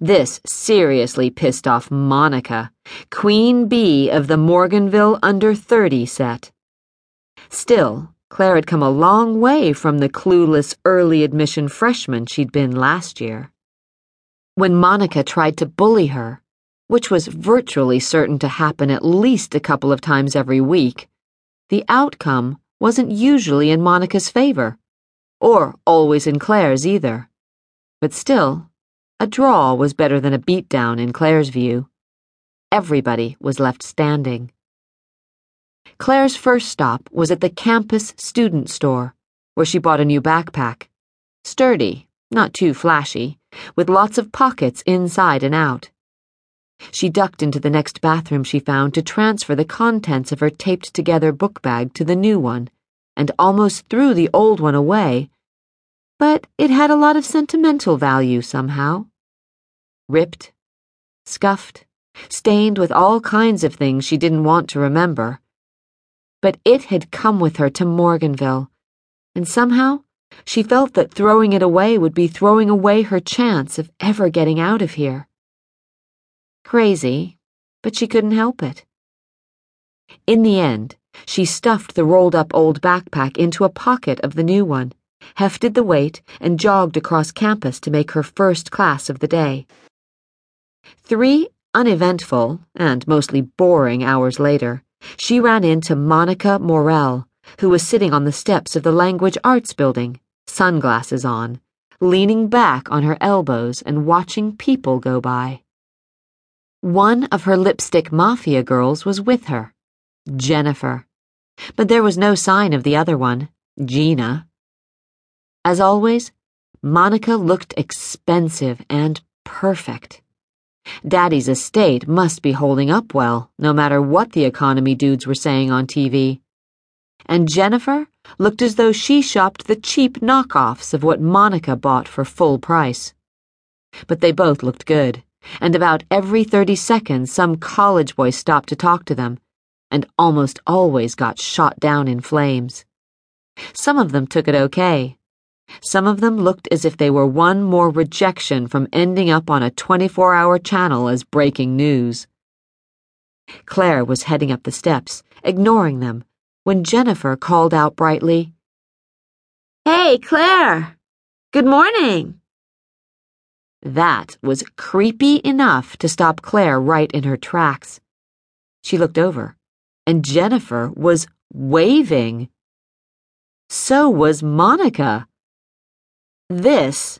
This seriously pissed off Monica, queen bee of the Morganville under 30 set. Still, Claire had come a long way from the clueless early admission freshman she'd been last year. When Monica tried to bully her, which was virtually certain to happen at least a couple of times every week, the outcome wasn't usually in Monica's favor, or always in Claire's either. But still, a draw was better than a beatdown in Claire's view. Everybody was left standing. Claire's first stop was at the campus student store, where she bought a new backpack. Sturdy, not too flashy, with lots of pockets inside and out. She ducked into the next bathroom she found to transfer the contents of her taped together book bag to the new one, and almost threw the old one away. But it had a lot of sentimental value somehow. Ripped, scuffed, stained with all kinds of things she didn't want to remember. But it had come with her to Morganville, and somehow she felt that throwing it away would be throwing away her chance of ever getting out of here. Crazy, but she couldn't help it. In the end, she stuffed the rolled up old backpack into a pocket of the new one, hefted the weight, and jogged across campus to make her first class of the day. Three uneventful and mostly boring hours later, she ran into Monica Morrell, who was sitting on the steps of the Language Arts Building, sunglasses on, leaning back on her elbows and watching people go by. One of her lipstick mafia girls was with her, Jennifer. But there was no sign of the other one, Gina. As always, Monica looked expensive and perfect. Daddy's estate must be holding up well, no matter what the economy dudes were saying on TV. And Jennifer looked as though she shopped the cheap knockoffs of what Monica bought for full price. But they both looked good and about every 30 seconds some college boy stopped to talk to them, and almost always got shot down in flames. Some of them took it okay. Some of them looked as if they were one more rejection from ending up on a 24 hour channel as breaking news. Claire was heading up the steps, ignoring them, when Jennifer called out brightly, Hey, Claire! Good morning! That was creepy enough to stop Claire right in her tracks. She looked over, and Jennifer was waving. So was Monica. This